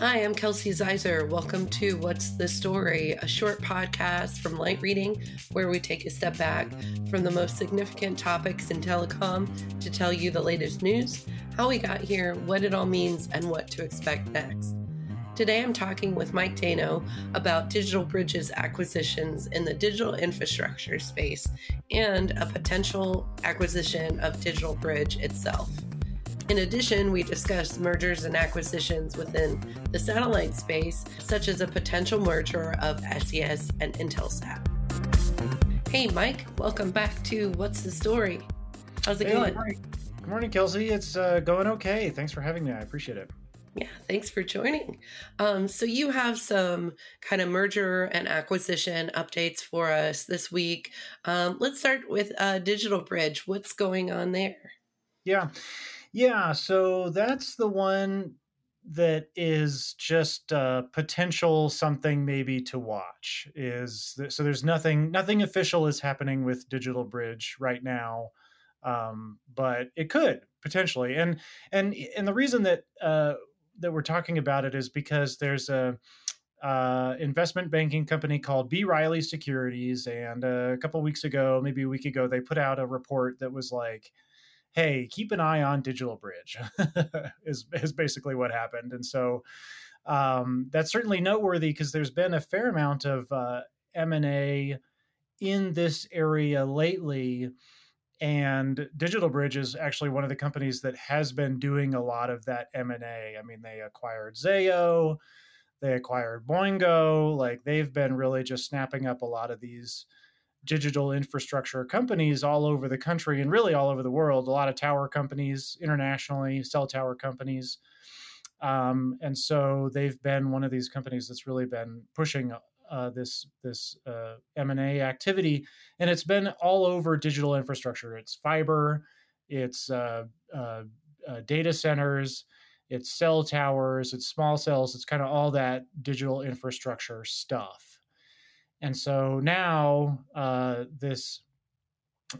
Hi, I'm Kelsey Ziser. Welcome to What's the Story, a short podcast from Light Reading where we take a step back from the most significant topics in telecom to tell you the latest news, how we got here, what it all means, and what to expect next. Today I'm talking with Mike Dano about Digital Bridge's acquisitions in the digital infrastructure space and a potential acquisition of Digital Bridge itself. In addition, we discussed mergers and acquisitions within the satellite space, such as a potential merger of SES and Intelsat. Hey, Mike, welcome back to What's the Story? How's it hey, going? Good morning, Kelsey. It's uh, going okay. Thanks for having me. I appreciate it. Yeah, thanks for joining. Um, so, you have some kind of merger and acquisition updates for us this week. Um, let's start with uh, Digital Bridge. What's going on there? Yeah. Yeah, so that's the one that is just uh, potential something maybe to watch. Is th- so there's nothing nothing official is happening with Digital Bridge right now, um, but it could potentially. And and and the reason that uh, that we're talking about it is because there's a uh, investment banking company called B. Riley Securities, and a couple weeks ago, maybe a week ago, they put out a report that was like hey, keep an eye on Digital Bridge, is, is basically what happened. And so um, that's certainly noteworthy because there's been a fair amount of uh, M&A in this area lately. And Digital Bridge is actually one of the companies that has been doing a lot of that M&A. I mean, they acquired Zayo, they acquired Boingo. Like they've been really just snapping up a lot of these – digital infrastructure companies all over the country and really all over the world. A lot of tower companies internationally, cell tower companies. Um, and so they've been one of these companies that's really been pushing uh, this this uh, M and A activity, and it's been all over digital infrastructure. It's fiber, it's uh, uh, uh data centers, it's cell towers, it's small cells, it's kind of all that digital infrastructure stuff. And so now uh, this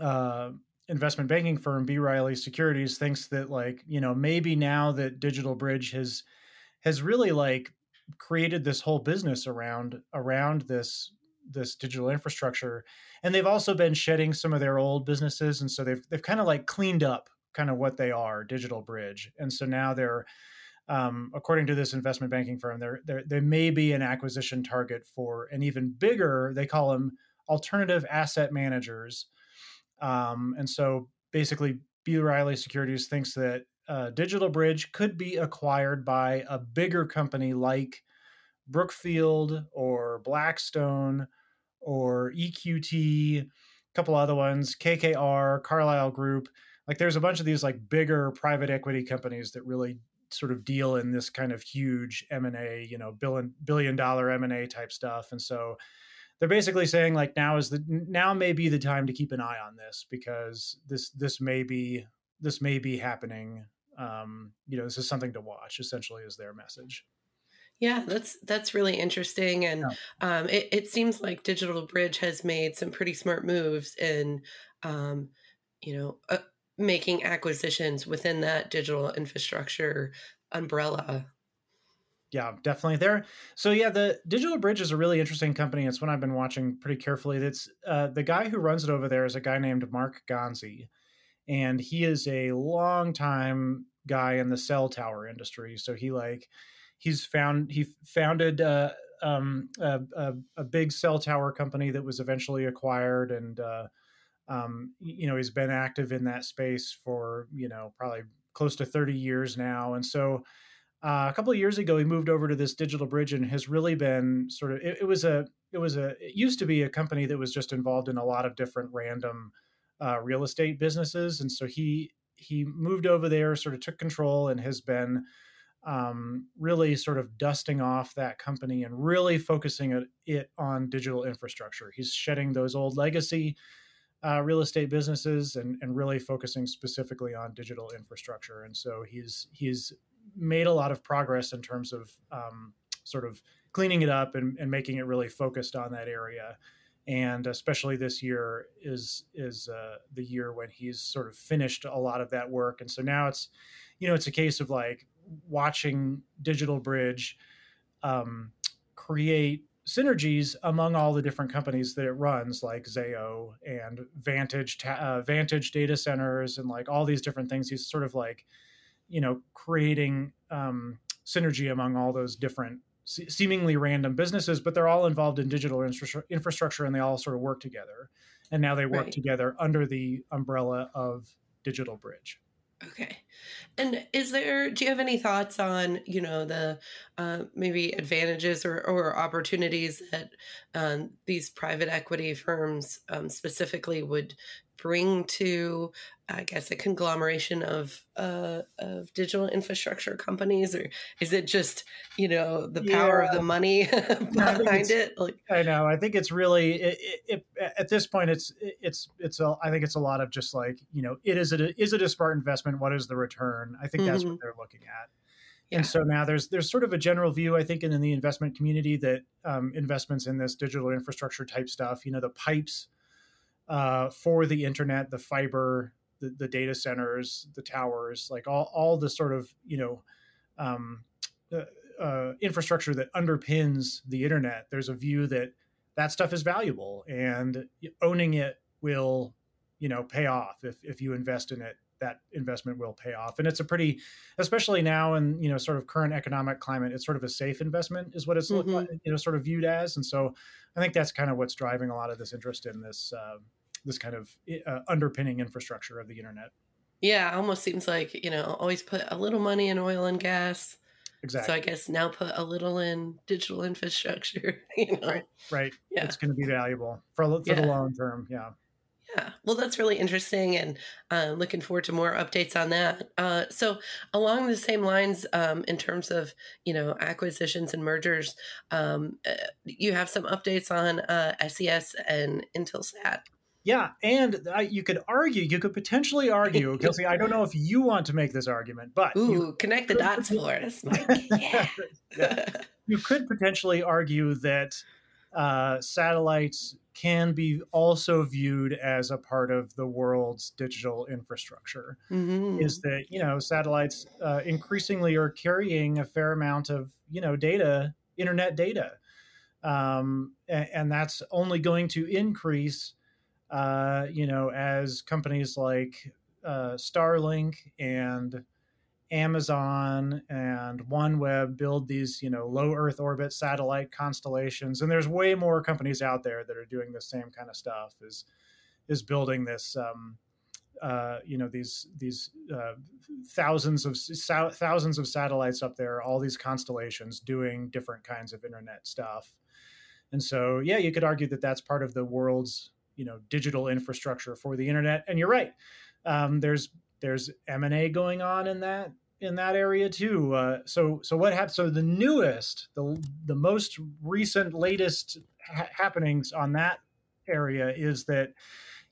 uh, investment banking firm, B. Riley Securities, thinks that like you know maybe now that Digital Bridge has has really like created this whole business around around this this digital infrastructure, and they've also been shedding some of their old businesses, and so they've they've kind of like cleaned up kind of what they are, Digital Bridge, and so now they're um, according to this investment banking firm, there, there there may be an acquisition target for an even bigger. They call them alternative asset managers, um, and so basically, B. Riley Securities thinks that uh, Digital Bridge could be acquired by a bigger company like Brookfield or Blackstone or EQT, a couple other ones, KKR, Carlyle Group. Like there's a bunch of these like bigger private equity companies that really sort of deal in this kind of huge M&A, you know, billion billion dollar M&A type stuff. And so they're basically saying like now is the now may be the time to keep an eye on this because this this may be this may be happening. Um, you know, this is something to watch. Essentially, is their message. Yeah, that's that's really interesting, and yeah. um, it, it seems like Digital Bridge has made some pretty smart moves in, um, you know, uh, making acquisitions within that digital infrastructure umbrella. Yeah, definitely there. So yeah, the Digital Bridge is a really interesting company. It's one I've been watching pretty carefully. That's uh, the guy who runs it over there is a guy named Marc Ganzi, and he is a long time guy in the cell tower industry. So he like he's found he founded uh, um, a, a, a, big cell tower company that was eventually acquired and uh, um, you know, he's been active in that space for, you know, probably close to 30 years now. And so uh, a couple of years ago, he moved over to this digital bridge and has really been sort of, it, it, was a, it was a, it used to be a company that was just involved in a lot of different random uh, real estate businesses. And so he, he moved over there, sort of took control and has been um, really sort of dusting off that company and really focusing it on digital infrastructure. He's shedding those old legacy uh, real estate businesses and, and really focusing specifically on digital infrastructure. And so he's he's made a lot of progress in terms of um, sort of cleaning it up and, and making it really focused on that area. And especially this year is is uh, the year when he's sort of finished a lot of that work. And so now it's, you know, it's a case of like watching Digital Bridge um, create synergies among all the different companies that it runs, like Zayo and Vantage, uh, Vantage data centers, and like all these different things. He's sort of like, you know, creating um, synergy among all those different seemingly random businesses, but they're all involved in digital infrastructure and they all sort of work together. And now they work right. together under the umbrella of Digital Bridge. Okay. And is there, do you have any thoughts on, you know, the uh, maybe advantages or, or opportunities that um, these private equity firms um, specifically would bring to I guess a conglomeration of uh, of digital infrastructure companies, or is it just you know the power yeah. of the money behind it? Like, I know. I think it's really it, it, it, at this point. It's it's it's a. I think it's a lot of just like you know, it is a is it a smart investment? What is the return? I think that's mm-hmm. what they're looking at. Yeah. And so now there's there's sort of a general view, I think, in, in the investment community that um, investments in this digital infrastructure type stuff, you know, the pipes uh, for the internet, the fiber, the, the, data centers, the towers, like all, all the sort of, you know, um, uh, uh, infrastructure that underpins the internet. There's a view that that stuff is valuable and owning it will, you know, pay off if, if you invest in it that investment will pay off. And it's a pretty, especially now in you know sort of current economic climate, it's sort of a safe investment is what it's mm-hmm. you know sort of viewed as. And so I think that's kind of what's driving a lot of this interest in this uh, this kind of uh, underpinning infrastructure of the internet. Yeah, almost seems like you know always put a little money in oil and gas. Exactly. So I guess now put a little in digital infrastructure. You know? Right. Right. Yeah. It's going to be valuable for for yeah. the long term. Yeah. Yeah, well, that's really interesting, and uh, looking forward to more updates on that. Uh, so, along the same lines, um, in terms of you know acquisitions and mergers, um, uh, you have some updates on SES uh, and Intelsat. Yeah, and you could argue, you could potentially argue, Kelsey. I don't know if you want to make this argument, but ooh, you, connect the dots for us, Mike. Yeah. yeah. You could potentially argue that uh, satellites can be also viewed as a part of the world's digital infrastructure. Mm-hmm. Is that you know satellites uh, increasingly are carrying a fair amount of you know data, internet data, um, and, and that's only going to increase uh, you know, as companies like uh, Starlink and Amazon and OneWeb build these, you know, low Earth orbit satellite constellations, and there's way more companies out there that are doing the same kind of stuff. Is is building this, um, uh, you know, these these uh, thousands of thousands of satellites up there, all these constellations doing different kinds of internet stuff. And so, yeah, you could argue that that's part of the world's you know digital infrastructure for the internet. And you're right. Um, there's there's M and A going on in that in that area too. Uh, so so what happened? So the newest, the the most recent, latest ha- happenings on that area is that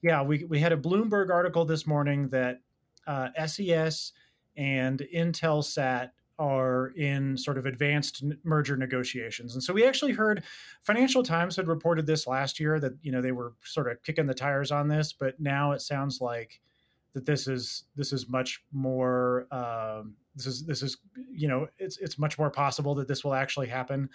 yeah, we we had a Bloomberg article this morning that uh, SES and Intelsat are in sort of advanced merger negotiations. And so we actually heard Financial Times had reported this last year that you know they were sort of kicking the tires on this, but now it sounds like that this is this is much more um, this is this is you know it's it's much more possible that this will actually happen.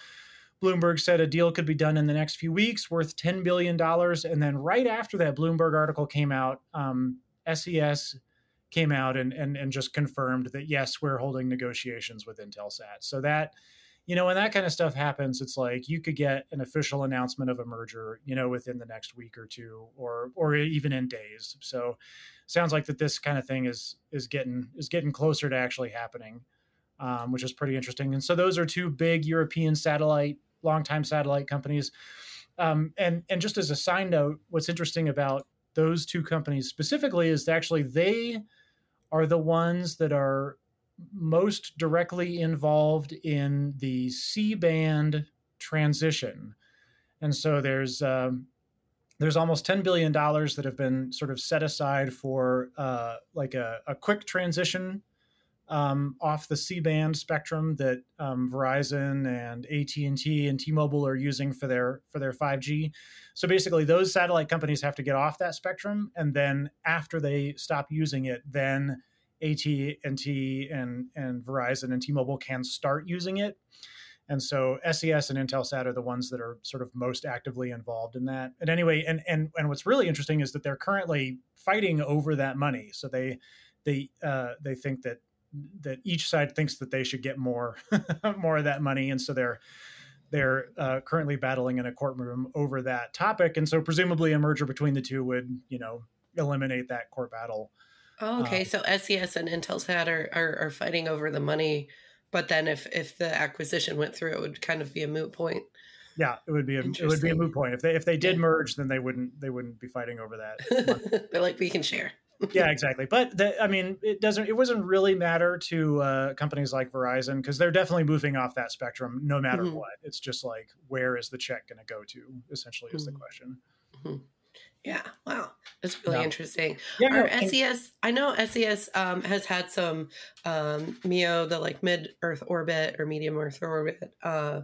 Bloomberg said a deal could be done in the next few weeks, worth ten billion dollars, and then right after that Bloomberg article came out, um, SES came out and, and and just confirmed that yes, we're holding negotiations with Intelsat. So that you know when that kind of stuff happens, it's like you could get an official announcement of a merger, you know, within the next week or two, or or even in days. So sounds like that this kind of thing is is getting is getting closer to actually happening, um, which is pretty interesting. And so those are two big European satellite, longtime satellite companies. Um, and and just as a side note, what's interesting about those two companies specifically is actually they are the ones that are most directly involved in the C band transition. And so there's um, there's almost ten billion dollars that have been sort of set aside for uh, like a, a, quick transition um, off the C band spectrum that um, Verizon and AT and T and T-Mobile are using for their for their 5G. So basically, those satellite companies have to get off that spectrum, and then after they stop using it, then AT&T and and Verizon and T-Mobile can start using it. And so SES and Intelsat are the ones that are sort of most actively involved in that. And anyway, and and and what's really interesting is that they're currently fighting over that money. So they they uh, they think that that each side thinks that they should get more more of that money, and so they're they're uh, currently battling in a courtroom over that topic. And so presumably a merger between the two would you know eliminate that court battle. Oh, okay. Um, so SES and Intelsat are, are are fighting over the money, but then if if the acquisition went through, it would kind of be a moot point. Yeah, it would be a it would be a moot point if they if they did yeah. merge, then they wouldn't they wouldn't be fighting over that. They're like we can share yeah, exactly. But the, I mean, it doesn't. It wasn't really matter to uh, companies like Verizon because they're definitely moving off that spectrum, no matter mm-hmm. what. It's just like where is the check going to go to? Essentially, is mm-hmm. the question. Mm-hmm. Yeah. Wow. That's really yeah. interesting. Yeah, Our no, SES, I know SES um, has had some um, MEO, the like mid Earth orbit or medium Earth orbit uh,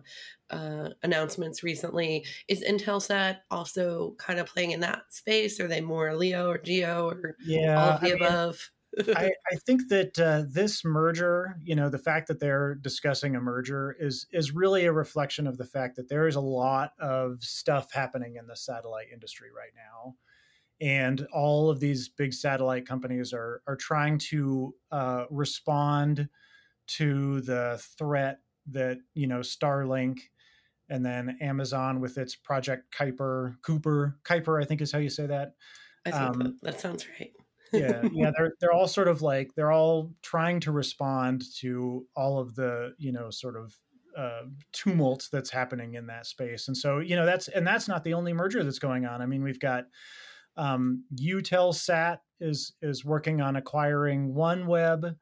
uh, announcements recently. Is Intelsat also kind of playing in that space? Are they more LEO or GEO or yeah, all of the I above? Mean, I, I, think that uh, this merger, you know, the fact that they're discussing a merger is is really a reflection of the fact that there is a lot of stuff happening in the satellite industry right now, and all of these big satellite companies are are trying to uh, respond to the threat that you know Starlink and then Amazon with its Project Kuiper, Cooper, Kuiper, I think is how you say that. I think um, that, that sounds right. Yeah, yeah, they're they're all sort of like they're all trying to respond to all of the you know sort of uh, tumult that's happening in that space, and so you know that's and that's not the only merger that's going on. I mean, we've got um, Eutelsat is is working on acquiring OneWeb,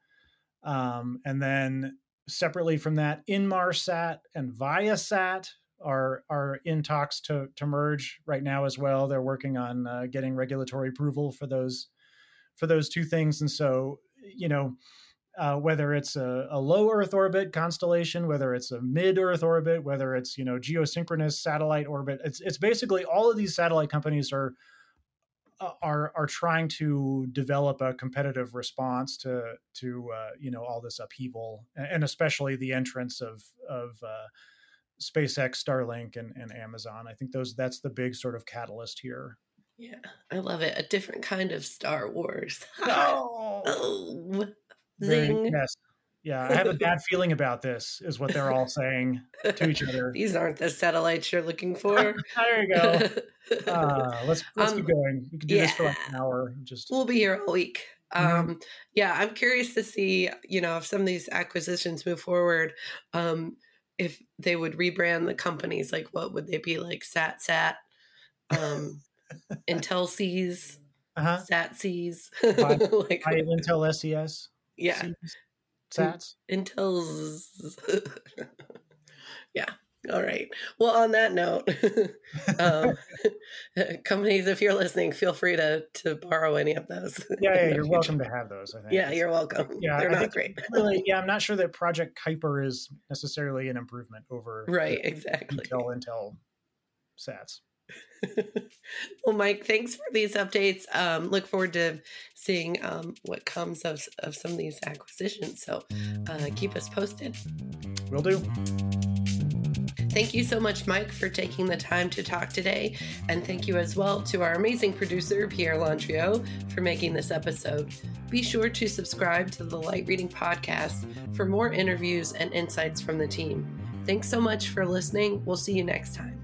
um, and then separately from that, Inmarsat and Viasat are are in talks to to merge right now as well. They're working on uh, getting regulatory approval for those for those two things, and so you know. Uh, whether it's a, a, low Earth orbit constellation, whether it's a mid Earth orbit, whether it's you know geosynchronous satellite orbit, it's it's basically all of these satellite companies are uh, are are trying to develop a competitive response to to uh, you know all this upheaval, and especially the entrance of of uh, SpaceX, Starlink, and, and Amazon. I think those that's the big sort of catalyst here. Yeah, I love it. A different kind of Star Wars. oh, oh zing! Very, yes, yeah, I have a bad feeling about this, is what they're all saying to each other. These aren't the satellites you're looking for. there you go. Uh, let's let's um, keep going. We can do yeah. this for like an hour. Just we'll be here all week. Mm-hmm. Um, yeah, I'm curious to see, you know, if some of these acquisitions move forward, um, if they would rebrand the companies, like what would they be like? Sat Sat, um, Intel Seas, uh-huh. Sat Seas, like Intel SES. Yeah. Sats? Intel's. yeah. All right. Well, on that note, um, companies, if you're listening, feel free to to borrow any of those. Yeah, yeah you're welcome to have those. I think. Yeah, you're welcome. Yeah, they're I not great. really, yeah, I'm not sure that Project Kuiper is necessarily an improvement over right. Exactly. Intel Intel Sats. well, Mike, thanks for these updates. Um, look forward to seeing um, what comes of, of some of these acquisitions. So uh, keep us posted. Will do. Thank you so much, Mike, for taking the time to talk today. And thank you as well to our amazing producer, Pierre Landriot, for making this episode. Be sure to subscribe to the Light Reading Podcast for more interviews and insights from the team. Thanks so much for listening. We'll see you next time.